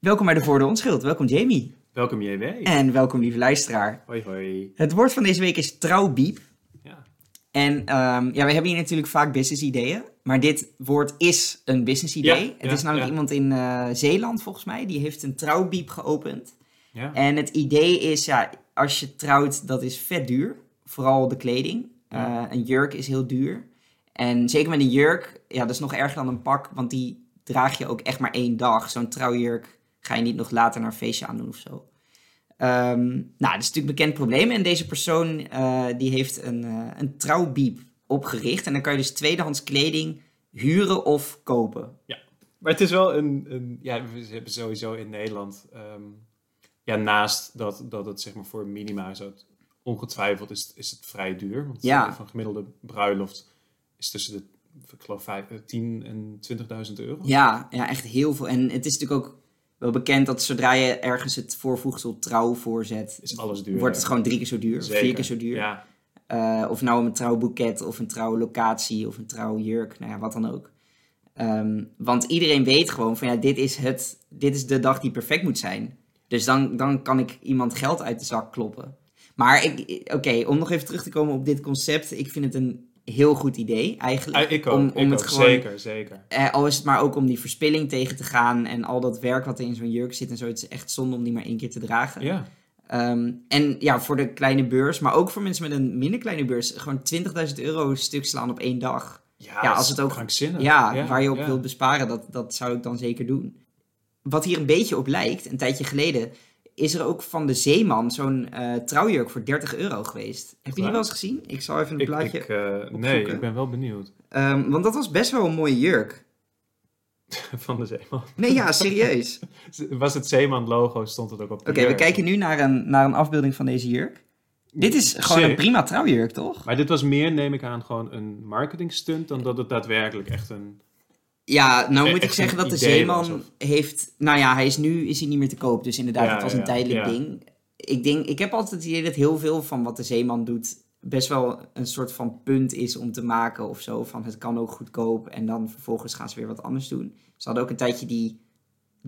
Welkom bij de Voor de Onschuld. Welkom Jamie. Welkom JW. En welkom lieve luisteraar. Hoi hoi. Het woord van deze week is trouwbiep. Ja. En ehm, ja, we hebben hier natuurlijk vaak business ideeën. Maar dit woord is een business idee. Ja, het ja, is namelijk ja. iemand in eh, Zeeland volgens mij. Die heeft een trouwbiep geopend. Ja. En het idee is, ja, als je trouwt, dat is vet duur. Vooral de kleding. Ja. Eh, een jurk is heel duur. En zeker met een jurk, ja, dat is nog erger dan een pak. Want die draag je ook echt maar één dag. Zo'n trouwjurk ga je niet nog later naar een feestje aandoen of zo. Ehm, nou, dat is natuurlijk een bekend probleem. En deze persoon eh, die heeft een, eh, een trouwbiep opgericht. En dan kan je dus tweedehands kleding huren of kopen. Maar het is wel een, een... Ja, we hebben sowieso in Nederland... ehm, ja, naast dat, dat het zeg maar voor minima zo... Ongetwijfeld is, is het vrij duur. Want Ja. van gemiddelde bruiloft is tussen de... Ik geloof vijf- eh, 10 en 20.000 euro. Ja, ja, echt heel veel. En het is natuurlijk ook wel bekend dat zodra je ergens het voorvoegsel trouw voorzet, Is alles duur. wordt het gewoon drie keer zo duur, Zeker. vier keer zo duur. Ja. Eh, of nou een trouwboeket of een trouwlocatie of een trouwjurk, nou ja, wat dan ook. Ehm, want iedereen weet gewoon van ja, dit is, het, dit is de dag die perfect moet zijn. Dus dan, dan kan ik iemand geld uit de zak kloppen. Maar oké, om nog even terug te komen op dit concept. Ik vind het een heel goed idee eigenlijk. Ah, ik ook, om, ik om het ook. gewoon, Zeker, zeker. eh, al is het maar ook om die verspilling tegen te gaan en al dat werk wat er in zo'n jurk zit en zo. Het is echt zonde om die maar één keer te dragen. Ja. Ehm, en ja, voor de kleine beurs, maar ook voor mensen met een minder kleine beurs, gewoon 20.000 euro stuk slaan op één dag. Ja, Ja, als het ook- krankzinnig. Ja, waar je op ja. wilt besparen, dat, dat zou ik dan zeker doen. Wat hier een beetje op lijkt, een tijdje geleden, is er ook van de Zeeman zo'n eh, trouwjurk voor 30 euro geweest. Heb je die Waar? wel eens gezien? Ik zal even een Ik, plaatje... ik, eh, nee, ik ben wel benieuwd. Ehm, want dat was best wel een mooie jurk. Van de Zeeman. Nee, ja, serieus. Was het Zeeman logo, stond het ook op de Oké, we kijken nu naar een, naar een afbeelding van deze jurk. Dit is gewoon een prima trouwjurk, toch? Maar dit was meer, neem ik aan, gewoon een marketing stunt dan dat het daadwerkelijk echt een... Ja, nou E- moet ik zeggen dat de was, Zeeman heeft... Nou ja, hij is nu is hij niet meer te koop. Dus inderdaad, Ja, het was ja, een tijdelijk ja. ding. Ik, denk, ik heb altijd het idee dat heel veel van wat de Zeeman doet... best wel een soort van punt is om te maken of zo. Van het kan ook goedkoop. En dan vervolgens gaan ze weer wat anders doen. Ze hadden ook een tijdje die,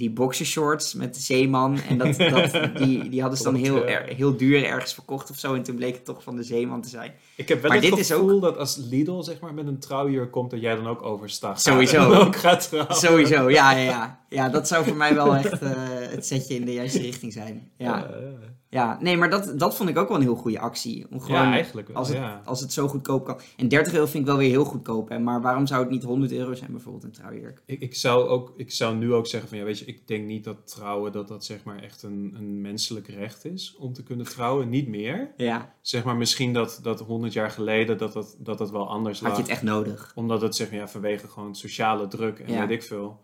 die boxershorts met de Zeeman. En dat, dat, die, die hadden ze dan heel, er- heel duur ergens verkocht of zo. En toen bleek het toch van de Zeeman te zijn. Ik heb wel Maar het dit is gevoel dat als Lidl zeg maar met een trouwjurk komt, dat jij dan ook overstag. Sowieso. Ook gaat. Sowieso, ja, ja, ja. Ja, dat zou voor mij wel echt eh, het setje in de juiste richting zijn. Ja, Ja, ja. Ja. nee, maar dat, dat vond ik ook wel een heel goede actie. Om gewoon, Ja, eigenlijk wel, als het, ja. als het zo goedkoop kan. En 30 euro vind ik wel weer heel goedkoop, hè. Maar waarom zou het niet 100 euro zijn bijvoorbeeld, een trouwjurk? Ik, ik, zou ook, ik zou nu ook zeggen van, ja, weet je, ik denk niet dat trouwen, dat dat zeg maar echt een, een menselijk recht is om te kunnen trouwen. Niet meer. Ja, Zeg maar misschien dat, dat 100 jaar geleden dat dat, dat, dat wel anders had lag. je het echt nodig? Omdat het zeg maar, ja, vanwege gewoon sociale druk en Ja. weet ik veel.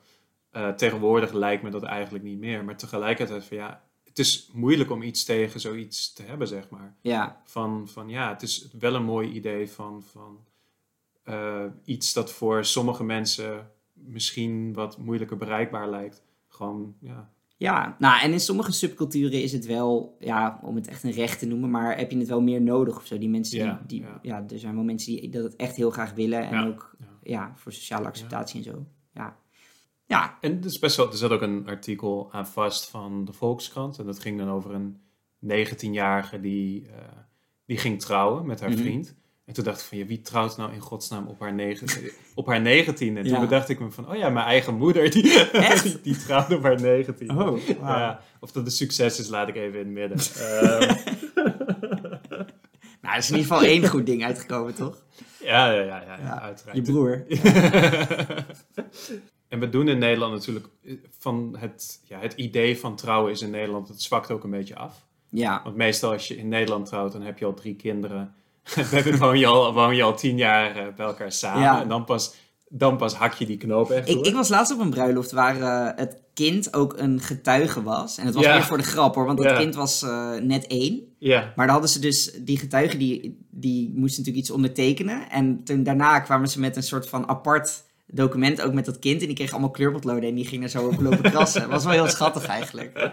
Eh, tegenwoordig lijkt me dat eigenlijk niet meer. Maar tegelijkertijd van ja, het is moeilijk om iets tegen zoiets te hebben, zeg maar. Ja, Van, van ja, het is wel een mooi idee van, van eh, iets dat voor sommige mensen misschien wat moeilijker bereikbaar lijkt. Gewoon, ja. ja. Nou, en in sommige subculturen is het wel, ja, om het echt een recht te noemen, maar heb je het wel meer nodig of zo? Die mensen Ja, die, die ja. ja. er zijn wel mensen die dat het echt heel graag willen en Ja, ook, ja. ja, voor sociale acceptatie en zo. Ja. Ja, En het is best wel, er zat ook een artikel aan vast van de Volkskrant. En dat ging dan over een 19-jarige die, eh, die ging trouwen met haar Mhm. vriend. En toen dacht ik van, ja, wie trouwt nou in godsnaam op haar, negen, op haar 19? En toen bedacht ik me van, oh ja, mijn eigen moeder, die, die, die trouwde op haar 19. Oh, wauw. Ja, of dat een succes is, laat ik even in het midden. Ehm, Nou, er is in ieder geval één goed ding uitgekomen, toch? ja, ja, ja, ja, Ja, uiteraard. Je broer. En we doen in Nederland natuurlijk van het, ja, het idee van trouwen is in Nederland, het zwakt ook een beetje af. Ja, Want meestal als je in Nederland trouwt, dan heb je al drie kinderen. dan woon je al, woon je al tien jaar eh, bij elkaar samen. Ja. En dan pas, dan pas hak je die knoop echt ik, ik was laatst op een bruiloft waar eh, het kind ook een getuige was. En het was Ja. meer voor de grap hoor, want het Ja. kind was eh, net één. Ja, Maar dan hadden ze dus, die getuige die, die moest natuurlijk iets ondertekenen. En toen daarna kwamen ze met een soort van apart document, ook met dat kind. En die kreeg allemaal kleurpotloden en die ging er zo op lopen krassen. Het was wel heel schattig eigenlijk.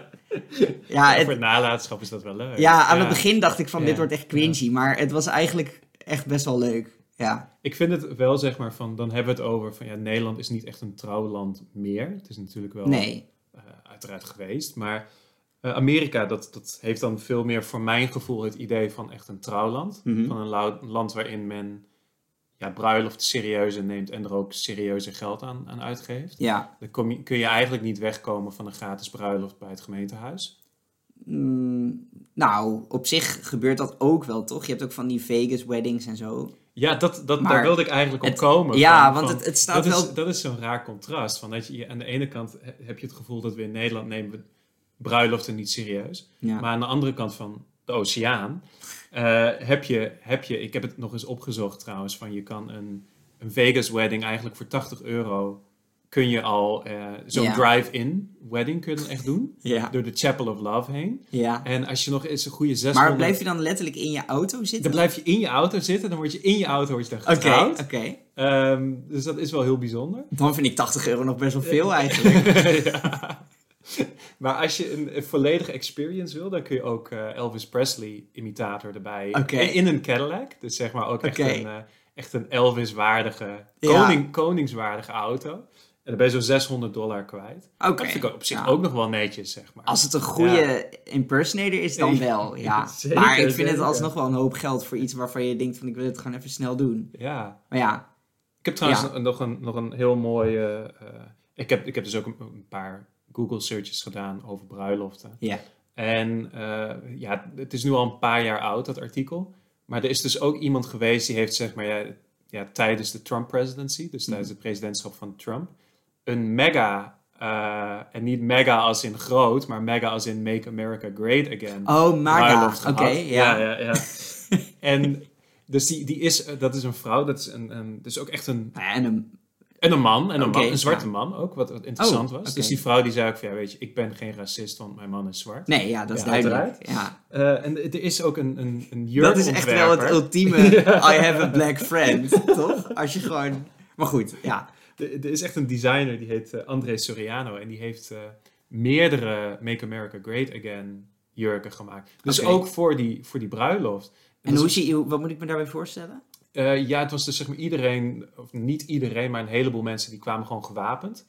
Ja, voor het, nalatenschap is dat wel leuk. ja aan het begin dacht ik van Ja. dit wordt echt cringy. Maar het was eigenlijk echt best wel leuk. Ja, Ik vind het wel, zeg maar, van, dan hebben we het over van, ja, Nederland is niet echt een trouwland meer. Het is natuurlijk wel nee. eh, uiteraard geweest. Maar eh, Amerika, dat, dat heeft dan veel meer voor mijn gevoel het idee van echt een trouwland. Mhm. Van een land waarin men ja, bruiloft serieuzer neemt en er ook serieuzer geld aan, aan uitgeeft. Ja. Dan kom je, kun je eigenlijk niet wegkomen van een gratis bruiloft bij het gemeentehuis. Mm, nou, op zich gebeurt dat ook wel, toch? Je hebt ook van die Vegas weddings en zo. Ja, dat, dat, Maar daar wilde ik eigenlijk op komen. ja, van- want van- het, het staat dat, wel... is, dat is zo'n raar contrast. Van dat je, aan de ene kant he- heb je het gevoel dat we in Nederland nemen we bruiloften niet serieus. Ja. Maar aan de andere kant van de oceaan eh, heb, je, heb je, ik heb het nog eens opgezocht trouwens, van je kan een, een Vegas wedding eigenlijk voor 80 euro kun je al eh, zo'n Ja. drive-in wedding kunnen echt doen. ja. Door de Chapel of Love heen. ja. En als je nog eens een goede 600... Maar blijf je dan letterlijk in je auto zitten? Dan blijf je in je auto zitten, dan word je in je auto word je dan Oké, getrouwd. oké. Ehm, dus dat is wel heel bijzonder. Dan vind ik 80 euro nog best wel veel eigenlijk. Maar als je een, een volledige experience wil, dan kun je ook eh, Elvis Presley imitator erbij. In, in een Cadillac. Dus zeg maar ook echt, een, echt een Elvis-waardige, Ja. koning, koningswaardige auto. En dan ben je zo'n 600 dollar kwijt. Dat vind ik op zich Ja. ook nog wel netjes, zeg maar. Als het een goede impersonator is, dan wel, ja. Zeker, maar ik vind zeker. het alsnog wel een hoop geld voor iets waarvan je denkt van ik wil het gewoon even snel doen. Ja. Maar ja, Ik heb trouwens nog, een, nog een heel mooie... eh, ik, heb, ik heb dus ook een, een paar Google searches gedaan over bruiloften. ja. En eh, ja, het is nu al een paar jaar oud, dat artikel. Maar er is dus ook iemand geweest die heeft, zeg maar, ja, ja, tijdens de Trump presidency, dus tijdens het presidentschap van Trump, een mega, eh, en niet mega als in groot, maar mega als in Make America Great Again. Oh, bruiloft Oké, ja. ja, ja, ja. en dus die, die is, dat is een vrouw, dat is een, een, dus ook echt een, ja, En een, en een man, en een, Oké, man, een zwarte ja. man ook, wat, wat interessant Oh, was. oké. Dus die vrouw die zei ook van, ja, weet je, ik ben geen racist, want mijn man is zwart. nee, ja, dat is Ja, duidelijk. Ja. Eh, en er is ook een, een, een Dat is echt wel het ultieme I have a black friend, toch? Als je gewoon... Maar goed, ja. Er, er is echt een designer, die heet eh, André Soriano. En die heeft eh, meerdere Make America Great Again jurken gemaakt. Dus ook voor die, voor die bruiloft. En hoe is- zie je, wat moet ik me daarbij voorstellen? Eh, ja, het was dus zeg maar iedereen, of niet iedereen, maar een heleboel mensen die kwamen gewoon gewapend.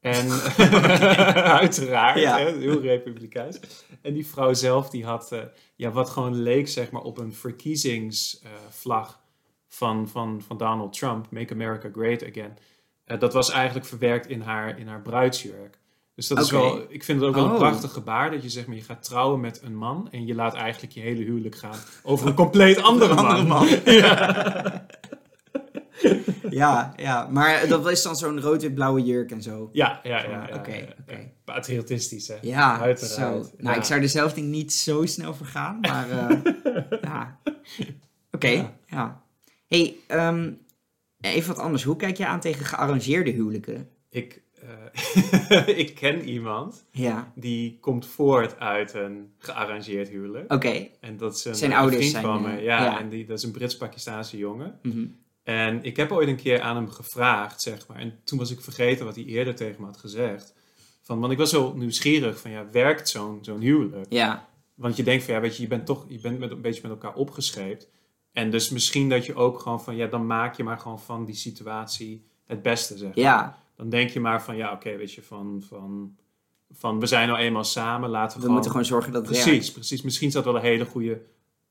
En uiteraard, Ja. hè, heel republikeins. En die vrouw zelf, die had eh, ja, wat gewoon leek zeg maar, op een verkiezingsvlag van, van, van Donald Trump, Make America Great Again. Eh, dat was eigenlijk verwerkt in haar, in haar bruidsjurk. Dus dat is Oké. wel, ik vind het ook wel Oh. een prachtig gebaar dat je zeg maar, je gaat trouwen met een man en je laat eigenlijk je hele huwelijk gaan over een compleet andere man. andere man. Ja. Ja, ja. Maar dat is dan zo'n rood-wit-blauwe jurk en zo. Ja, ja, ja. ja, Oké, ja, ja. oké. Patriotistisch, hè? Ja, Uiteraard, zo. Nou, ja. ik zou er zelf denk niet zo snel voor gaan, maar eh, ja. Oké, Ja. hey, ehm, even wat anders. Hoe kijk je aan tegen gearrangeerde huwelijken? Ik, ik ken iemand Ja, die komt voort uit een gearrangeerd huwelijk. oké. En dat is een, Zijn ouders vriend zijn, van eh, me. Ja, ja. en die, dat is een Brits-Pakistaanse jongen. Mhm. En ik heb ooit een keer aan hem gevraagd, zeg maar. En toen was ik vergeten wat hij eerder tegen me had gezegd. Van, want ik was zo nieuwsgierig van, ja, werkt zo'n zo'n huwelijk? Ja, Want je denkt van, ja, weet je, je bent toch, je bent met, een beetje met elkaar opgescheept. En dus misschien dat je ook gewoon van, ja, dan maak je maar gewoon van die situatie het beste, zeg maar. ja. Dan denk je maar van, ja, oké, weet je, van, van, van, we zijn nou eenmaal samen, laten we, We gewoon... moeten gewoon zorgen dat het werkt. Precies, precies. Misschien is dat wel een hele goede,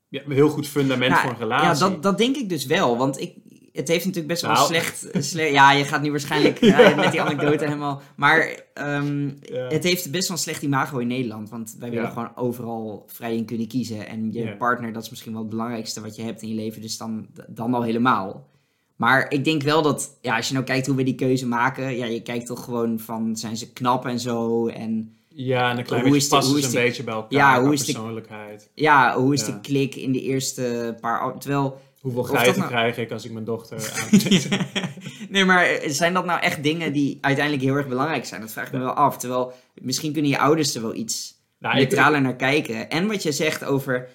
ja, een heel goed fundament Nou, voor een relatie. Ja, dat, dat denk ik dus wel. Want ik, het heeft natuurlijk best wel Nou. slecht... sle- ja, je gaat nu waarschijnlijk ja, met die anekdote helemaal... Maar ehm, Ja. het heeft best wel een slecht imago in Nederland. Want wij willen gewoon overal vrij in kunnen kiezen. En je partner, dat is misschien wel het belangrijkste wat je hebt in je leven. Dus dan, dan al helemaal. Maar ik denk wel dat, ja, als je nou kijkt hoe we die keuze maken... Ja, je kijkt toch gewoon van, zijn ze knap en zo? En Ja, en een klein Hoe beetje passen ze een de- beetje bij elkaar Ja, hoe is de- persoonlijkheid. ja, hoe is Ja. de klik in de eerste paar... Terwijl... Hoeveel geiten nou- krijg ik als ik mijn dochter aan... nee, maar zijn dat nou echt dingen die uiteindelijk heel erg belangrijk zijn? Dat vraag ik me wel af. Terwijl misschien kunnen je ouders er wel iets Nou, neutraler naar kijken. En wat je zegt over.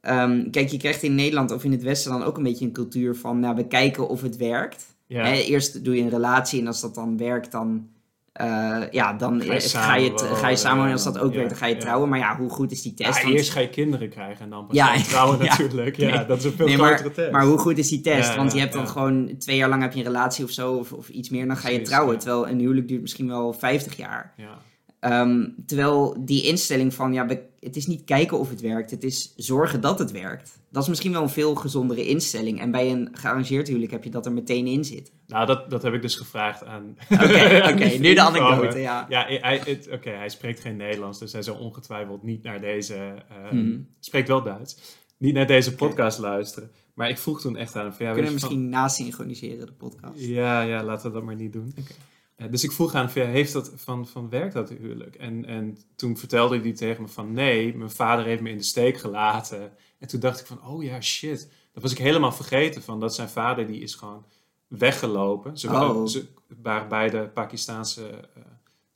Ehm, kijk, je krijgt in Nederland of in het Westen dan ook een beetje een cultuur van. Nou, we kijken of het werkt. ja. Hè, eerst doe je een relatie en als dat dan werkt, dan. eh, ja, dan Ga je eh, ga je, samenwonen, ga je samen en als dat ook ja, werkt, dan ga je ja. trouwen. Maar ja, hoe goed is die test? Ja, Want- eerst ga je kinderen krijgen en dan pas Ja, trouwen natuurlijk. Ja, Nee. dat is een veel Nee, maar, test. maar hoe goed is die test? Want je hebt dan gewoon twee jaar lang heb je een relatie of zo, of, of iets meer, dan ga je Precies, trouwen. Terwijl een huwelijk duurt misschien wel 50 jaar. Ja. Ehm, terwijl die instelling van, ja, we- het is niet kijken of het werkt, het is zorgen dat het werkt. Dat is misschien wel een veel gezondere instelling. En bij een gearrangeerd huwelijk heb je dat er meteen in zit. Nou, dat, dat heb ik dus gevraagd aan... Oké, nu de anekdote, ja. Ja, hij, het- oké, hij spreekt geen Nederlands, dus hij zal ongetwijfeld niet naar deze... Mhm. Spreekt wel Duits. Niet naar deze podcast luisteren. Maar ik vroeg toen echt aan hem van... Ja, We kunnen van- misschien nasynchroniseren, de podcast. Ja, ja, laten we dat maar niet doen. Oké. Eh, dus ik vroeg aan heeft dat van, van werkt dat huwelijk? En, en toen vertelde hij tegen me van nee, mijn vader heeft me in de steek gelaten. En toen dacht ik van, oh ja, shit. Dat was ik helemaal vergeten van, dat zijn vader die is gewoon weggelopen. Ze, waren, Oh. ze waren beide Pakistaanse eh,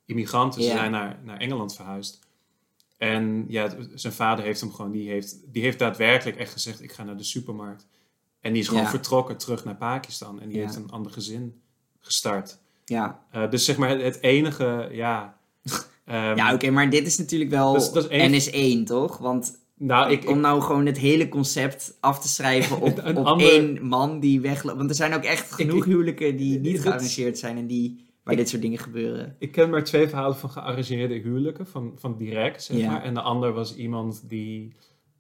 immigranten, ze zijn naar, naar Engeland verhuisd. En ja, zijn vader heeft hem gewoon, die heeft, die heeft daadwerkelijk echt gezegd, ik ga naar de supermarkt. En die is gewoon vertrokken terug naar Pakistan. En die heeft een ander gezin gestart. Ja, Uh, dus zeg maar het, het enige, ja. ehm, ja oké, maar dit is natuurlijk wel Dat is- dat is één- NS1, toch? Want Nou, ik, om ik, nou gewoon het hele concept af te schrijven op, Een op ander- één man die wegloopt. Want er zijn ook echt genoeg ik- huwelijken die niet gearrangeerd zijn en die, waar dit soort dingen gebeuren. ik ken maar twee verhalen van gearrangeerde huwelijken, van, van direct, zeg Ja. maar. En de ander was iemand die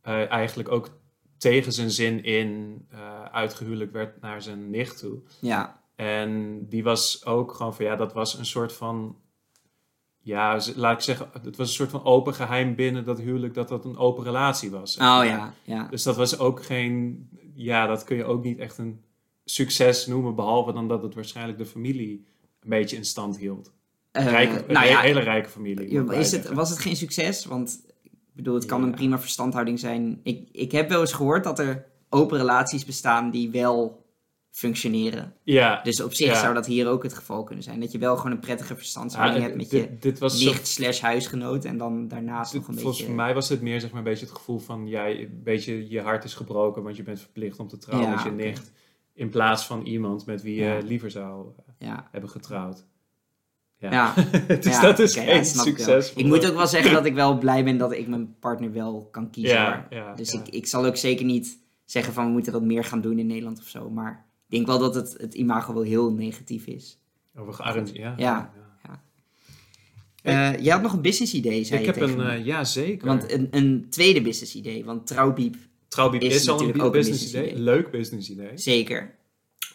eh, eigenlijk ook tegen zijn zin in uh, uitgehuwelijk werd naar zijn nicht toe. Ja, En die was ook gewoon van, ja, dat was een soort van, ja, laat ik zeggen, het was een soort van open geheim binnen dat huwelijk, dat dat een open relatie was. oh ja, ja. Dus dat was ook geen, ja, dat kun je ook niet echt een succes noemen, behalve dan dat het waarschijnlijk de familie een beetje in stand hield. Eh, Rijke, een nou ja, hele rijke familie. Is het, was het geen succes? Want ik bedoel, het kan Ja. een prima verstandhouding zijn. Ik, ik heb wel eens gehoord dat er open relaties bestaan die wel functioneren. Ja, Dus op zich Ja. zou dat hier ook het geval kunnen zijn. Dat je wel gewoon een prettige verstandshouding ja, hebt met dit, je dit was zo- nicht slash huisgenoot. En dan daarnaast dit- nog een volgens beetje... mij was het meer zeg maar, een beetje het gevoel van jij, een beetje je hart is gebroken, want je bent verplicht om te trouwen Ja, met je nicht. In plaats van iemand met wie je Ja. liever zou eh, Ja, hebben getrouwd. Ja, ja. dus ja, dat is geen ja, ik wel. succes. Ik moet ook wel zeggen dat ik wel blij ben dat ik mijn partner wel kan kiezen. Ja, ja, dus ja. Ik, ik zal ook zeker niet zeggen van we moeten dat meer gaan doen in Nederland of zo. Maar ik denk wel dat het, het imago wel heel negatief is. Over gearrangeerd. Ja, Ja. Eh, jij had nog een business idee, zei Ik je heb een, eh, ja zeker. Want een, een tweede business idee, want Trouwbiep, Trouwbiep is is, al een natuurlijk ook een business business idee. idee. Leuk business idee. zeker.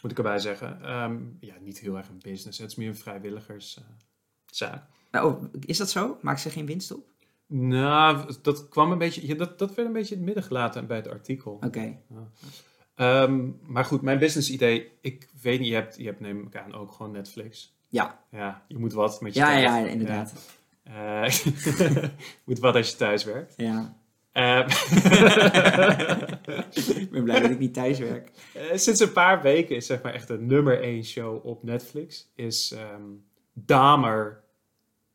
moet ik erbij zeggen. Ehm, ja, niet heel erg een business. Het is meer een vrijwilligerszaak. Nou, oh, is dat zo? Maakt ze geen winst op? nou, dat kwam een beetje... Ja, dat, dat werd een beetje in het midden gelaten bij het artikel. Oké. Ehm, maar goed, mijn business idee... Ik weet niet, je hebt, je hebt neem ik aan ook gewoon Netflix. Ja. Ja, je moet wat met je Ja, tijd. ja, inderdaad. Ja. Eh, je moet wat als je thuis werkt. Ja. Ehm, ik ben blij dat ik niet thuis werk. Eh, sinds een paar weken is zeg maar echt de nummer één show op Netflix. Is ehm Dahmer,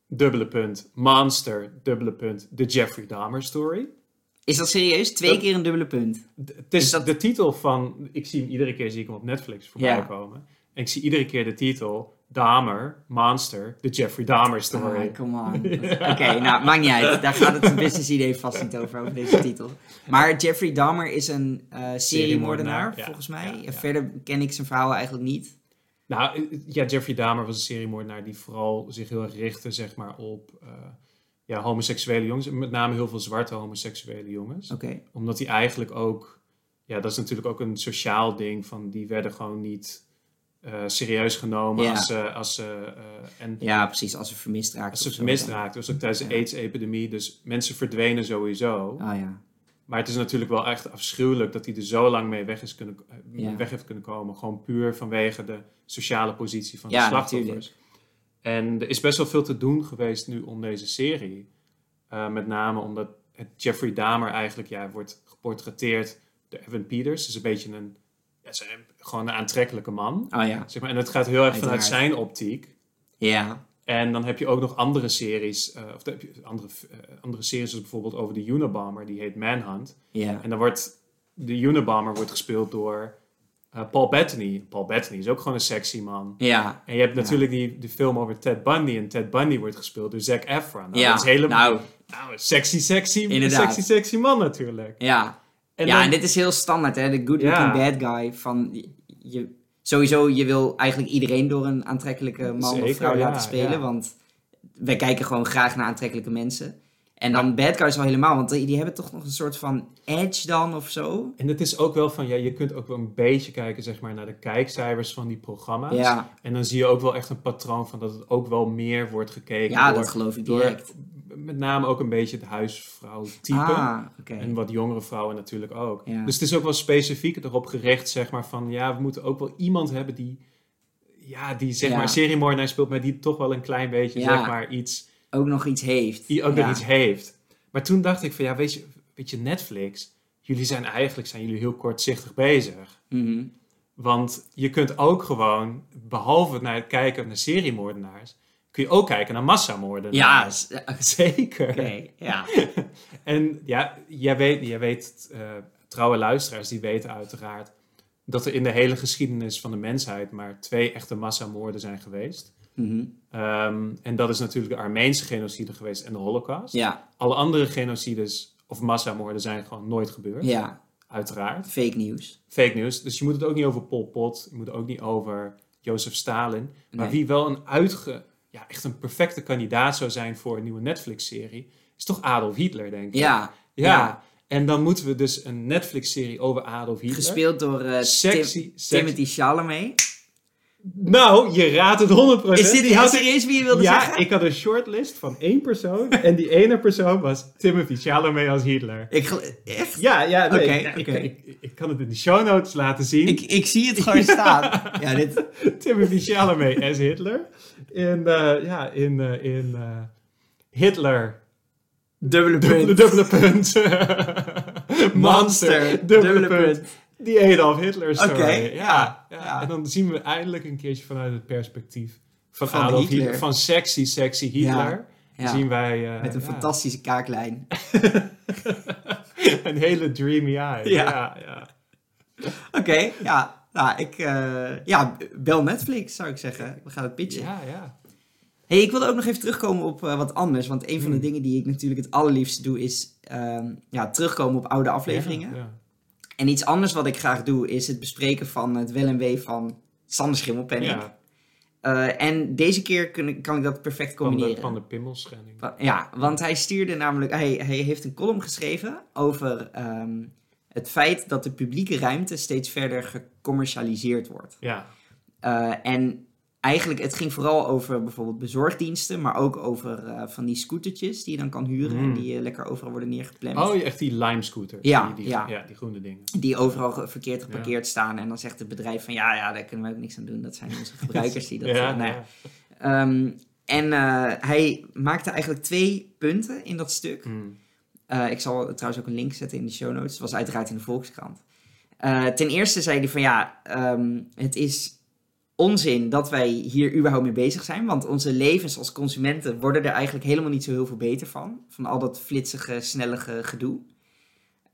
dubbele punt, Monster, dubbele punt, The Jeffrey Dahmer Story. Is dat serieus? Twee Dat- keer een dubbele punt? Het is Is dat- de titel van, ik zie hem iedere keer zie ik hem op Netflix voorbij Ja. komen. En ik zie iedere keer de titel, Dahmer, Monster, The Jeffrey Dahmer Story. Ah, come on. Oké, nou, maakt niet uit. Daar gaat het business idee vast niet over, over deze titel. Maar Jeffrey Dahmer is een eh seriemoordenaar, ja, volgens mij. ja, ja. Verder ken ik zijn verhaal eigenlijk niet. Nou, eh, ja, Jeffrey Dahmer was een seriemoordenaar die vooral zich heel erg richtte zeg maar, op eh, ja, homoseksuele jongens. Met name heel veel zwarte homoseksuele jongens. Omdat die eigenlijk ook, ja, dat is natuurlijk ook een sociaal ding, van die werden gewoon niet eh, serieus genomen Ja. als ze, als en Ja, precies. Als ze vermist raakt. als ze vermist raakten. Dus ook tijdens de Ja. AIDS-epidemie, dus mensen verdwenen sowieso. Ah ja. Maar het is natuurlijk wel echt afschuwelijk dat hij er zo lang mee weg, is kunnen, eh, Ja. weg heeft kunnen komen. Gewoon puur vanwege de sociale positie van de slachtoffers. En er is best wel veel te doen geweest nu om deze serie. Eh, met name omdat het Jeffrey Dahmer eigenlijk ja, wordt geportretteerd door Evan Peters. Dus een beetje een, ja, is gewoon een aantrekkelijke man. Oh ja. Zeg maar. En het gaat heel erg vanuit zijn optiek. Ja. En dan heb je ook nog andere series, eh, of dan heb je andere, eh, andere series, zoals bijvoorbeeld over de Unabomber, die heet Manhunt. Ja. En dan wordt de Unabomber wordt gespeeld door eh, Paul Bettany. Paul Bettany is ook gewoon een sexy man. Ja. En je hebt Ja. natuurlijk die, die film over Ted Bundy. En Ted Bundy wordt gespeeld door Zac Efron. Nou, ja. Dat is helemaal Nou, nou, een sexy, sexy, Inderdaad. sexy, sexy man natuurlijk. ja. En ja, dan- en dit is heel standaard, hè? De good Ja. looking bad guy. Van, je- sowieso, je wil eigenlijk iedereen door een aantrekkelijke man of vrouw ja, laten spelen. ja. Want wij kijken gewoon graag naar aantrekkelijke mensen. En dan bad guys al helemaal, want die, die hebben toch nog een soort van edge dan of zo. En het is ook wel van, ja, je kunt ook wel een beetje kijken zeg maar, naar de kijkcijfers van die programma's. Ja, En dan zie je ook wel echt een patroon van dat het ook wel meer wordt gekeken ja door, dat geloof ik door direct. met name ook een beetje het huisvrouw-type. Ah. En wat jongere vrouwen natuurlijk ook. Ja. Dus het is ook wel specifiek erop gericht, zeg maar, van ja, we moeten ook wel iemand hebben die, ja, die zeg maar seriemoordenaar speelt, maar die toch wel een klein beetje, zeg maar, iets, Ook nog iets heeft. die ook ja. nog iets heeft. Maar toen dacht ik van ja, weet je, weet je, Netflix, jullie zijn eigenlijk, zijn jullie heel kortzichtig bezig. Mhm. Want je kunt ook gewoon, behalve naar het kijken naar seriemoordenaars, kun je ook kijken naar Ja, massamoordenaars. oké. Zeker. ja. En ja, jij weet, jij weet eh, trouwe luisteraars, die weten uiteraard dat er in de hele geschiedenis van de mensheid maar twee echte massamoorden zijn geweest. Mhm. Ehm, en dat is natuurlijk de Armeense genocide geweest en de Holocaust. ja, Alle andere genocides of massamoorden zijn gewoon nooit gebeurd, ja, uiteraard. fake nieuws. Fake news. Dus je moet het ook niet over Pol Pot, je moet het ook niet over Jozef Stalin. Maar Nee. wie wel een uitge, ja, echt een perfecte kandidaat zou zijn voor een nieuwe Netflix-serie, is toch Adolf Hitler, denk ik. Ja, Ja, Ja. en dan moeten we dus een Netflix-serie over Adolf Hitler. gespeeld door Sexy, Tim- sexy. Timothy Chalamet. Nou, je raadt het 100%. Is dit Die had serieus wie je wilde Ja, zeggen? ik had een shortlist van één persoon. en die ene persoon was Timothy Chalamet als Hitler. Ik, echt? Ja, ja, nee, Oké, ja, ik, oké. ik, ik kan het in de show notes laten zien. Ik, ik zie het gewoon staan. Ja, dit... Timothy Chalamet as Hitler. In, eh, ja, in, eh, in eh, Hitler. Dubbele Dubbele, punt. dubbele punt. Monster. Dubbele, punt. Die Adolf Hitler story. Oké, ja, ja. En dan zien we eindelijk een keertje vanuit het perspectief van, Van Adolf Hitler. Hitler. Van sexy, sexy Hitler. Ja. Zien wij... eh, Met een fantastische kaaklijn. een hele dreamy eye. Ja. Ja. Oké, ja. Nou, ik... eh, ja, bel Netflix, zou ik zeggen. We gaan het pitchen. Ja, ja. Hey, ik wilde ook nog even terugkomen op eh, wat anders. Want een van de Hmm. dingen die ik natuurlijk het allerliefste doe... is ehm, ja, terugkomen op oude afleveringen. Ja, ja. En iets anders wat ik graag doe... is het bespreken van het wel en wee van Sander Schimmelpenning. Ja, Eh, en deze keer kun kan ik dat perfect van de, combineren. van de pimmelschenning. Wa- Ja, want hij stuurde namelijk, hij, hij heeft een column geschreven over ehm, het feit dat de publieke ruimte steeds verder gecommercialiseerd wordt. Ja, Eh, en eigenlijk, het ging vooral over bijvoorbeeld bezorgdiensten, maar ook over eh, van die scootertjes die je dan kan huren en Mm. die eh, lekker overal worden neergepland. Oh, echt die lime scooters. Ja, die, die, ja. die groene dingen. Die overal verkeerd geparkeerd staan. En dan zegt het bedrijf van ja, ja, daar kunnen we ook niks aan doen. Dat zijn onze gebruikers die dat... ja, eh, nou ja. Ehm, en hij maakte eigenlijk twee punten in dat stuk. Hmm. Ik zal trouwens ook een link zetten in de show notes. Het was uiteraard in de Volkskrant. Ten eerste zei hij van ja, ehm, het is onzin dat wij hier überhaupt mee bezig zijn. Want onze levens als consumenten worden er eigenlijk helemaal niet zo heel veel beter van. Van al dat flitsige, snellige gedoe.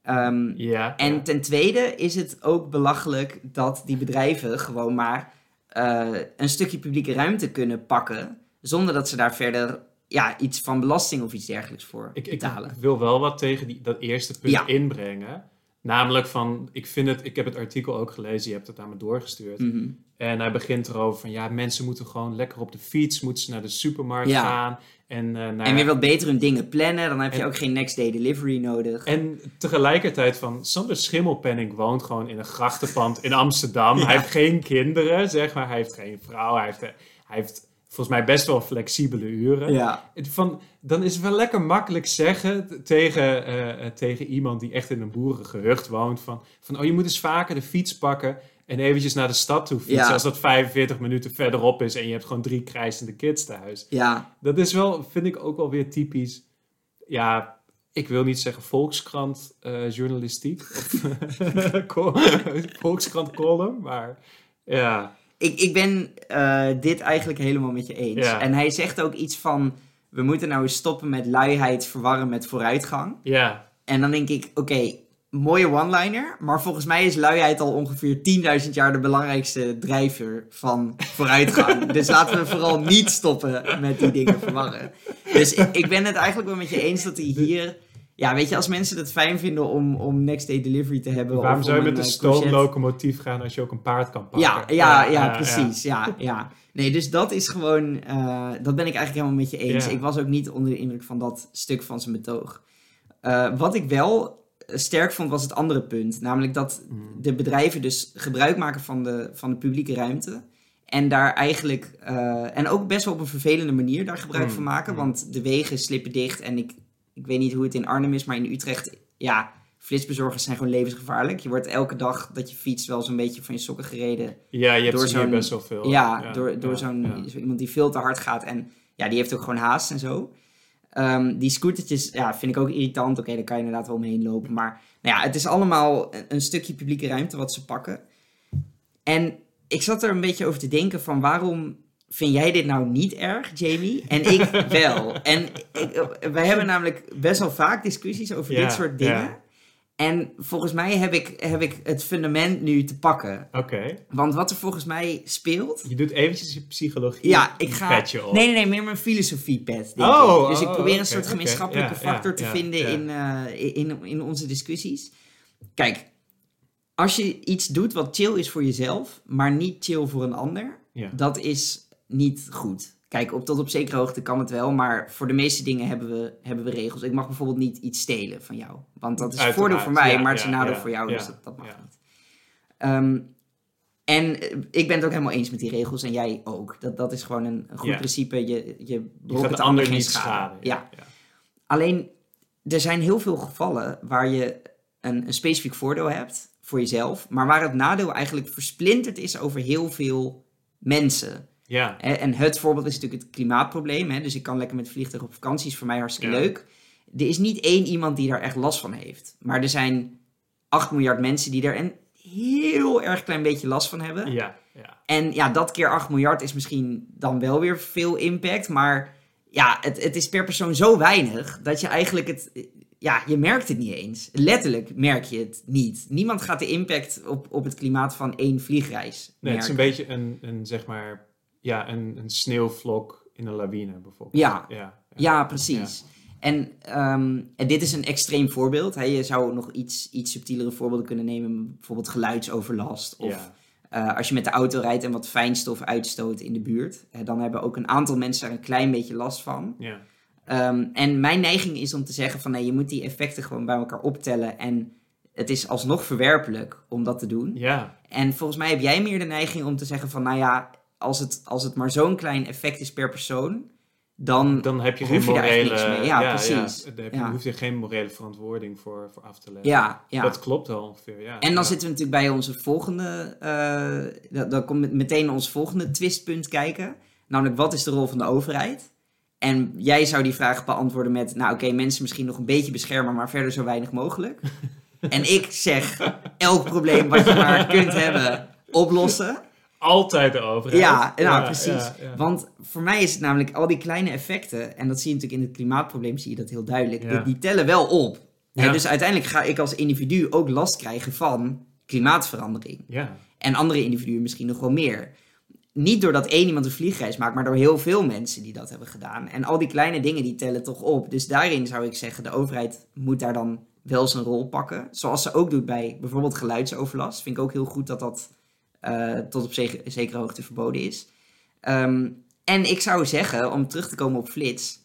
Ehm, Ja. en ja. ten tweede is het ook belachelijk dat die bedrijven gewoon maar eh, een stukje publieke ruimte kunnen pakken. Zonder dat ze daar verder ja, iets van belasting of iets dergelijks voor Ik, ik betalen. wil wel wat tegen die, dat eerste punt Ja. inbrengen. Namelijk van, ik vind het, ik heb het artikel ook gelezen, je hebt het aan me doorgestuurd. Mhm. En hij begint erover van, ja, mensen moeten gewoon lekker op de fiets, moeten ze naar de supermarkt Ja. gaan. En, eh, naar, En weer wat beter hun dingen plannen. Dan heb je ook geen next day delivery nodig. En tegelijkertijd van, Sander Schimmelpenning woont gewoon in een grachtenpand in Amsterdam. Ja. Hij heeft geen kinderen, zeg maar. Hij heeft geen vrouw. Hij heeft, hij heeft volgens mij best wel flexibele uren. ja, Van, dan is het wel lekker makkelijk zeggen tegen, eh, eh, tegen iemand die echt in een boerengehucht woont. Van, van, oh, je moet eens vaker de fiets pakken en eventjes naar de stad toe fietsen. Ja. Als dat 45 minuten verderop is en je hebt gewoon drie krijsende kids thuis. ja, Dat is wel, vind ik ook wel weer typisch. Ja, ik wil niet zeggen Volkskrant eh, journalistiek. Of Volkskrant column, maar ja. Ik, ik ben eh, dit eigenlijk helemaal met je eens. Ja. En hij zegt ook iets van... We moeten nou eens stoppen met luiheid verwarren met vooruitgang. Ja, En dan denk ik, oké, mooie one-liner. Maar volgens mij is luiheid al ongeveer 10.000 jaar de belangrijkste drijver van vooruitgang. dus laten we vooral niet stoppen met die dingen verwarren. Dus ik, ik ben het eigenlijk wel met je eens dat hij hier... Ja, weet je, als mensen het fijn vinden om, om next day delivery te hebben. Waarom zou je met een eh, stoomlocomotief gaan als je ook een paard kan pakken? Ja, ja, ja, precies. Ja. Ja, Nee, dus dat is gewoon... eh, dat ben ik eigenlijk helemaal met je eens. Ik was ook niet onder de indruk van dat stuk van zijn betoog. Eh, wat ik wel sterk vond, was het andere punt. Namelijk dat Mm. de bedrijven dus gebruik maken van de, van de publieke ruimte. En daar eigenlijk... en ook best wel op een vervelende manier daar gebruik Mm, van maken. mm. Want de wegen slippen dicht. En ik, ik weet niet hoe het in Arnhem is, maar in Utrecht... Ja, flitsbezorgers zijn gewoon levensgevaarlijk. Je wordt elke dag dat je fietst wel zo'n beetje van je sokken gereden. Ja, je hebt Door zo'n- best wel veel. Ja, door, door ja, zo'n ja. zo iemand die veel te hard gaat. En ja, die heeft ook gewoon haast en zo. Ehm, die scootertjes, ja, vind ik ook irritant. Oké, daar kan je inderdaad wel omheen lopen. Maar nou ja, het is allemaal een, een stukje publieke ruimte wat ze pakken. En ik zat er een beetje over te denken van waarom vind jij dit nou niet erg, Jamie? En ik wel. En ik, wij hebben namelijk best wel vaak discussies over Ja, dit soort dingen. ja. En volgens mij heb ik, heb ik het fundament nu te pakken. Oké. Want wat er volgens mij speelt. Je doet eventjes je psychologie Ja, ik ga. petje op. Nee, nee, nee, meer mijn filosofie-pad. denk Oh, ik. Dus ik oh, probeer een soort gemeenschappelijke ja, factor te vinden. In, eh, in, in onze discussies. Kijk, als je iets doet wat chill is voor jezelf, maar niet chill voor een ander, dat is niet goed. Kijk, op, tot op zekere hoogte kan het wel, maar voor de meeste dingen hebben we, hebben we regels. Ik mag bijvoorbeeld niet iets stelen van jou. Want dat is Uiteraard, voordeel voor mij, ja, maar het is een nadeel voor jou, dus dat, dat mag niet. Ehm, en eh, ik ben het ook helemaal eens met die regels en jij ook. Dat, dat is gewoon een, een goed principe. Je, je de ander niet schade. schaden. Ja. ja. Alleen, er zijn heel veel gevallen waar je een, een specifiek voordeel hebt voor jezelf, maar waar het nadeel eigenlijk versplinterd is over heel veel mensen. Ja. En het voorbeeld is natuurlijk het klimaatprobleem. Hè? Dus ik kan lekker met vliegtuig op vakantie, is voor mij hartstikke Ja. leuk. Er is niet één iemand die daar echt last van heeft. Maar er zijn 8 miljard mensen die er een heel erg klein beetje last van hebben. Ja. ja. En ja, dat keer 8 miljard is misschien dan wel weer veel impact. Maar ja, het, het is per persoon zo weinig dat je eigenlijk het. Ja, je merkt het niet eens. Letterlijk merk je het niet. Niemand gaat de impact op, op het klimaat van één vliegreis. Nee, het is een merken. beetje een, een zeg maar, ja, een, een sneeuwvlok in een lawine bijvoorbeeld. Ja. Ja, Ja, precies. En, ehm, en dit is een extreem voorbeeld. Hè. Je zou nog iets, iets subtielere voorbeelden kunnen nemen. Bijvoorbeeld geluidsoverlast. Of eh, als je met de auto rijdt en wat fijnstof uitstoot in de buurt. Hè, dan hebben ook een aantal mensen daar een klein beetje last van. Ja. Ehm, en mijn neiging is om te zeggen van nee, je moet die effecten gewoon bij elkaar optellen. En het is alsnog verwerpelijk om dat te doen. Ja. En volgens mij heb jij meer de neiging om te zeggen van nou ja, als het, als het maar zo'n klein effect is per persoon, dan, Dan heb je Hoef geen je daar echt morele... niks mee. Ja, precies. daar heb je, Ja. hoef je geen morele verantwoording voor, voor af te leggen. ja, ja. Dat klopt wel ongeveer, ja. En dan ja. zitten we natuurlijk bij onze volgende, eh, dan, dan komt met- meteen ons volgende twistpunt kijken. Namelijk, wat is de rol van de overheid? En jij zou die vraag beantwoorden met, nou oké, mensen misschien nog een beetje beschermen, maar verder zo weinig mogelijk. en ik zeg, elk probleem wat je maar kunt hebben, oplossen. Altijd overheid. Ja, nou precies. ja, ja. Want voor mij is het namelijk al die kleine effecten, en dat zie je natuurlijk in het klimaatprobleem, zie je dat heel duidelijk, die, die tellen wel op. Hè, Ja. dus uiteindelijk ga ik als individu ook last krijgen van klimaatverandering. Ja. En andere individuen misschien nog wel meer. Niet doordat één iemand een vliegreis maakt, maar door heel veel mensen die dat hebben gedaan. En al die kleine dingen die tellen toch op. Dus daarin zou ik zeggen, de overheid moet daar dan wel zijn rol pakken. Zoals ze ook doet bij bijvoorbeeld geluidsoverlast. Vind ik ook heel goed dat dat eh, tot op zeke- zekere hoogte verboden is. Ehm, en ik zou zeggen, om terug te komen op Flits,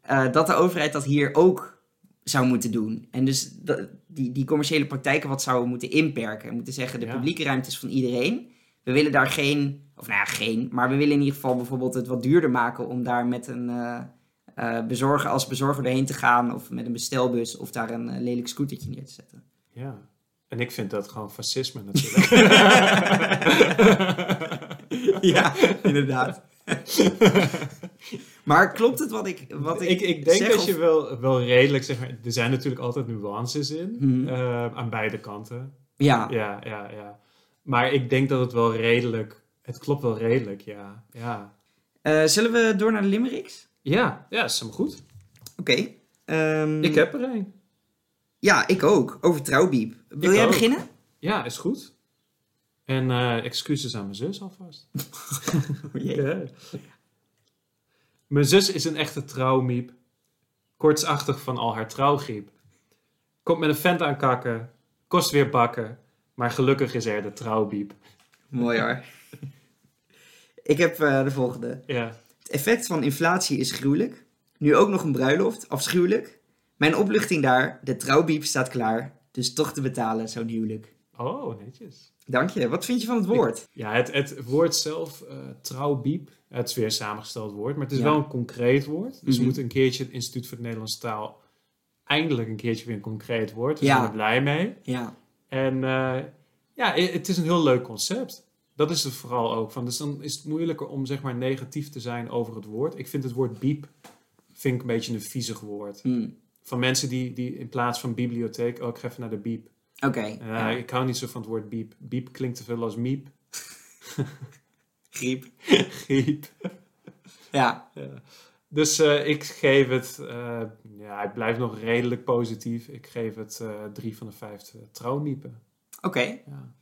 eh, dat de overheid dat hier ook zou moeten doen. En dus dat- die, die commerciële praktijken wat zouden moeten inperken. En moeten zeggen, de Ja. publieke ruimte is van iedereen. We willen daar geen, of nou ja, geen, maar we willen in ieder geval bijvoorbeeld het wat duurder maken om daar met een eh, bezorger als bezorger doorheen te gaan. Of met een bestelbus of daar een lelijk scootertje neer te zetten. ja. En ik vind dat gewoon fascisme natuurlijk. ja, inderdaad. maar klopt het wat ik, wat ik, ik, ik denk zeg, dat of- je wel, wel redelijk, zeg maar, er zijn natuurlijk altijd nuances in, Mhm. eh, aan beide kanten. Ja, Ja, ja, ja. Maar ik denk dat het wel redelijk, het klopt wel redelijk, ja. Ja, Eh, zullen we door naar de limericks? ja, ja is helemaal goed. Oké. ehm, Ik heb er een. Ja, ik ook. Over trouwbiep. Wil Ik jij ook. beginnen? Ja, is goed. En eh, excuses aan mijn zus alvast. Ja. Mijn zus is een echte trouwmiep. Kortsachtig van al haar trouwgriep. Komt met een vent aan kakken. Kost weer bakken. Maar gelukkig is er de trouwbiep. Mooi hoor. Ik heb eh, de volgende. Ja. Het effect van inflatie is gruwelijk. Nu ook nog een bruiloft, afschuwelijk. Mijn opluchting daar, de trouwbiep staat klaar. Dus toch te betalen, zo'n huwelijk. Oh, netjes. Dank je. Wat vind je van het woord? Ja, het, het woord zelf, eh trouwbiep, het is weer een samengesteld woord, maar het is Ja. wel een concreet woord. Dus Mhm. we moeten een keertje het Instituut voor de Nederlandse Taal eindelijk een keertje weer een concreet woord. Dus Ja. ik ben er blij mee. Ja. En eh, ja, het is een heel leuk concept. Dat is het vooral ook van. Dus dan is het moeilijker om zeg maar negatief te zijn over het woord. Ik vind het woord biep vind ik een beetje een viezig woord. Hm. Van mensen die, die in plaats van bibliotheek, oh ik ga even naar de biep. Oké. Eh, ja. Ik hou niet zo van het woord biep. Biep klinkt te veel als miep. Griep. Giep. Ja. Ja. Dus eh, ik geef het, eh, ja, ik blijf nog redelijk positief. Ik geef het drie van de vijf uh, trouwniepen. Oké. Ja.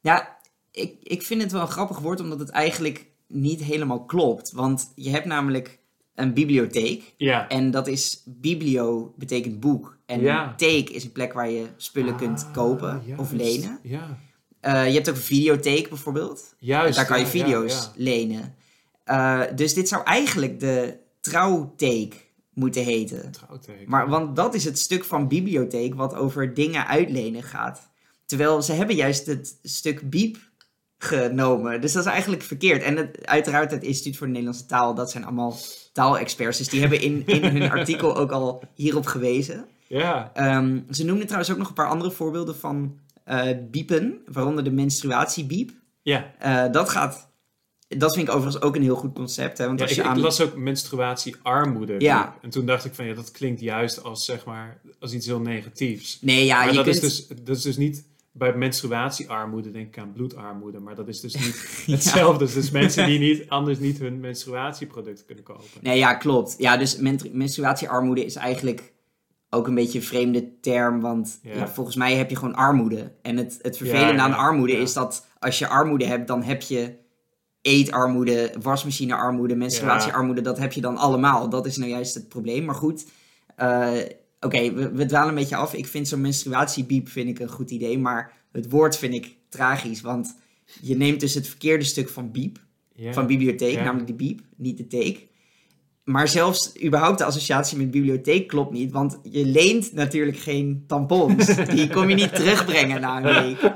Ja, ik, ik vind het wel een grappig woord, omdat het eigenlijk niet helemaal klopt. Want je hebt namelijk een bibliotheek. Ja. En dat is biblio betekent boek. En Ja. theek is een plek waar je spullen kunt Ah, kopen juist. of lenen. Ja, Eh, je hebt ook een videotheek bijvoorbeeld. juist. Daar kan je video's ja, ja. lenen. Eh, dus dit zou eigenlijk de trouwtheek moeten heten. Trouwteken. Maar, want dat is het stuk van bibliotheek wat over dingen uitlenen gaat. Terwijl ze hebben juist het stuk biep genomen. Dus dat is eigenlijk verkeerd. En het, uiteraard het Instituut voor de Nederlandse Taal, dat zijn allemaal taalexperts. Dus die hebben in, in hun artikel ook al hierop gewezen. Ja, Ehm, ze noemden trouwens ook nog een paar andere voorbeelden van eh, biepen, waaronder de menstruatiebiep. ja. Eh, dat gaat, dat vind ik overigens ook een heel goed concept. Hè? Want ja als ik, je aan... ik las ook menstruatiearmoede. Ja. En toen dacht ik van, ja, dat klinkt juist als, zeg maar, als iets heel negatiefs. Nee, ja, maar je dat, kunt... is dus, dat is dus niet... Bij menstruatiearmoede denk ik aan bloedarmoede, maar dat is dus niet Ja. hetzelfde. Dus mensen die niet, anders niet hun menstruatieproducten kunnen kopen. Nee, ja, klopt. Ja, dus men- menstruatiearmoede is eigenlijk ook een beetje een vreemde term. Want Ja. ja. volgens mij heb je gewoon armoede. En het, het vervelende aan armoede is dat als je armoede hebt, dan heb je eetarmoede, wasmachinearmoede, menstruatiearmoede. Dat heb je dan allemaal. Dat is nou juist het probleem. Maar goed, eh, oké, we, we dwalen een beetje af. Ik vind zo'n menstruatiebiep vind ik een goed idee. Maar het woord vind ik tragisch. Want je neemt dus het verkeerde stuk van biep van bibliotheek, namelijk de biep, niet de teek. Maar zelfs überhaupt de associatie met bibliotheek klopt niet, want je leent natuurlijk geen tampons. Die kom je niet terugbrengen na een week.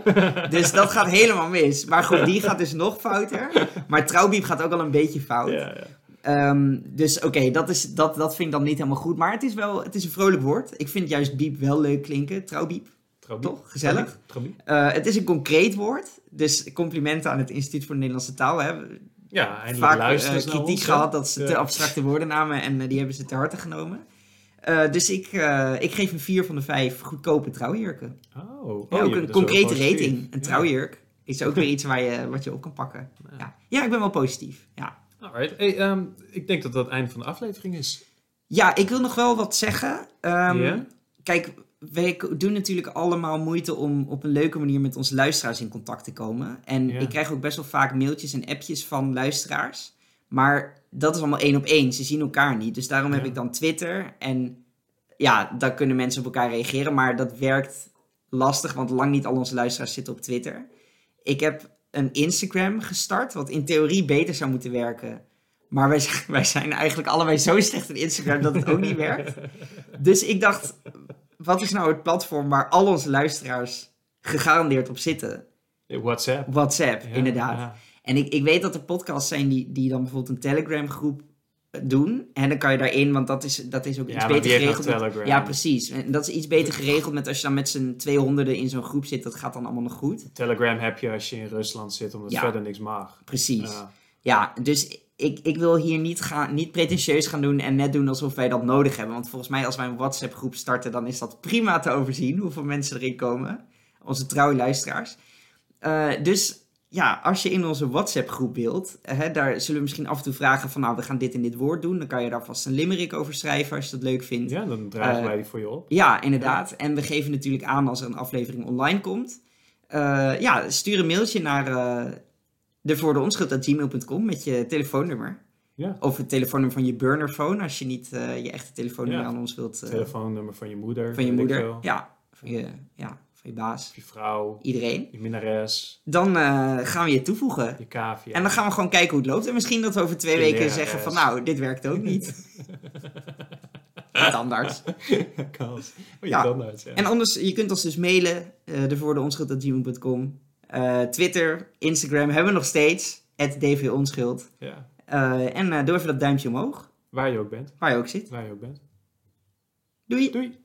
Dus dat gaat helemaal mis. Maar goed, die gaat dus nog fouter. Maar trouwbiep gaat ook al een beetje fout. Ja, ja. Ehm, dus oké, dat is dat, dat vind ik dan niet helemaal goed. Maar het is wel het is een vrolijk woord. Ik vind juist biep wel leuk klinken. Trouwbiep. Trouwbiep. Toch? Gezellig. Trouwbiep. Eh, het is een concreet woord. Dus complimenten aan het Instituut voor de Nederlandse Taal. Hè. Ja, eindelijk vaak luisteren eh, kritiek ons, gehad dat ze te abstracte woorden namen en eh, die hebben ze te harte genomen. Dus ik, ik geef een 4 van de 5 goedkope trouwjurken. Oh, oh, Ja, ook een concrete rating. Een Ja. trouwjurk is ook weer iets waar je, wat je op kan pakken. Ja. Ja, ja ik ben wel positief. Ja. Alright. Hey, ehm, ik denk dat dat het einde van de aflevering is. ja, ik wil nog wel wat zeggen. Ehm? Kijk, wij doen natuurlijk allemaal moeite om op een leuke manier met onze luisteraars in contact te komen. En ik krijg ook best wel vaak mailtjes en appjes van luisteraars. Maar dat is allemaal één op één. Ze zien elkaar niet. Dus daarom heb ik dan Twitter. En ja, daar kunnen mensen op elkaar reageren. Maar dat werkt lastig, want lang niet al onze luisteraars zitten op Twitter. Ik heb een Instagram gestart, wat in theorie beter zou moeten werken. Maar wij, zijn- wij zijn eigenlijk allebei zo slecht in Instagram dat het ook niet werkt. Dus ik dacht, wat is nou het platform waar al onze luisteraars gegarandeerd op zitten? WhatsApp. WhatsApp, Ja, inderdaad. ja. En ik, ik weet dat er podcasts zijn die, die dan bijvoorbeeld een Telegram groep doen. En dan kan je daarin, want dat is, dat is ook Ja, iets beter geregeld. met- ja, precies. En dat is iets beter geregeld met als je dan met z'n 200 in zo'n groep zit. Dat gaat dan allemaal nog goed. Telegram heb je als je in Rusland zit, omdat Ja. verder niks mag. Precies. Ja. Ja, dus ik, ik wil hier niet, gaan, niet pretentieus gaan doen en net doen alsof wij dat nodig hebben. Want volgens mij als wij een WhatsApp groep starten, dan is dat prima te overzien hoeveel mensen erin komen. Onze trouwe luisteraars. Eh, dus ja, als je in onze WhatsApp groep wilt, hè, daar zullen we misschien af en toe vragen van nou, we gaan dit en dit woord doen. Dan kan je daar vast een limerick over schrijven als je dat leuk vindt. ja, dan dragen Eh, wij die voor je op. Ja, inderdaad. En we geven natuurlijk aan als er een aflevering online komt. Eh, ja, stuur een mailtje naar uh, devoordeonschuld.gmail.com met je telefoonnummer. Ja. Of het telefoonnummer van je burnerphone, als je niet je echte telefoonnummer Ja. aan ons wilt. Telefoonnummer van je moeder. van je moeder. Ja, van je, ja, je baas, je vrouw, iedereen. je minnares, Dan eh, gaan we je toevoegen. je cavia. En dan gaan we gewoon kijken hoe het loopt. En misschien dat we over twee Je weken lerares. zeggen van nou, dit werkt ook niet. Standaard. Kans. Oh, je Ja. tandarts, ja. En anders, je kunt ons dus mailen, uh, de voordeonschuld.gmail.com. Eh Twitter, Instagram hebben we nog steeds, dvonschuld. ja. En doe even dat duimpje omhoog, Waar je ook bent. waar je ook zit. Waar je ook bent. Doei! Doei!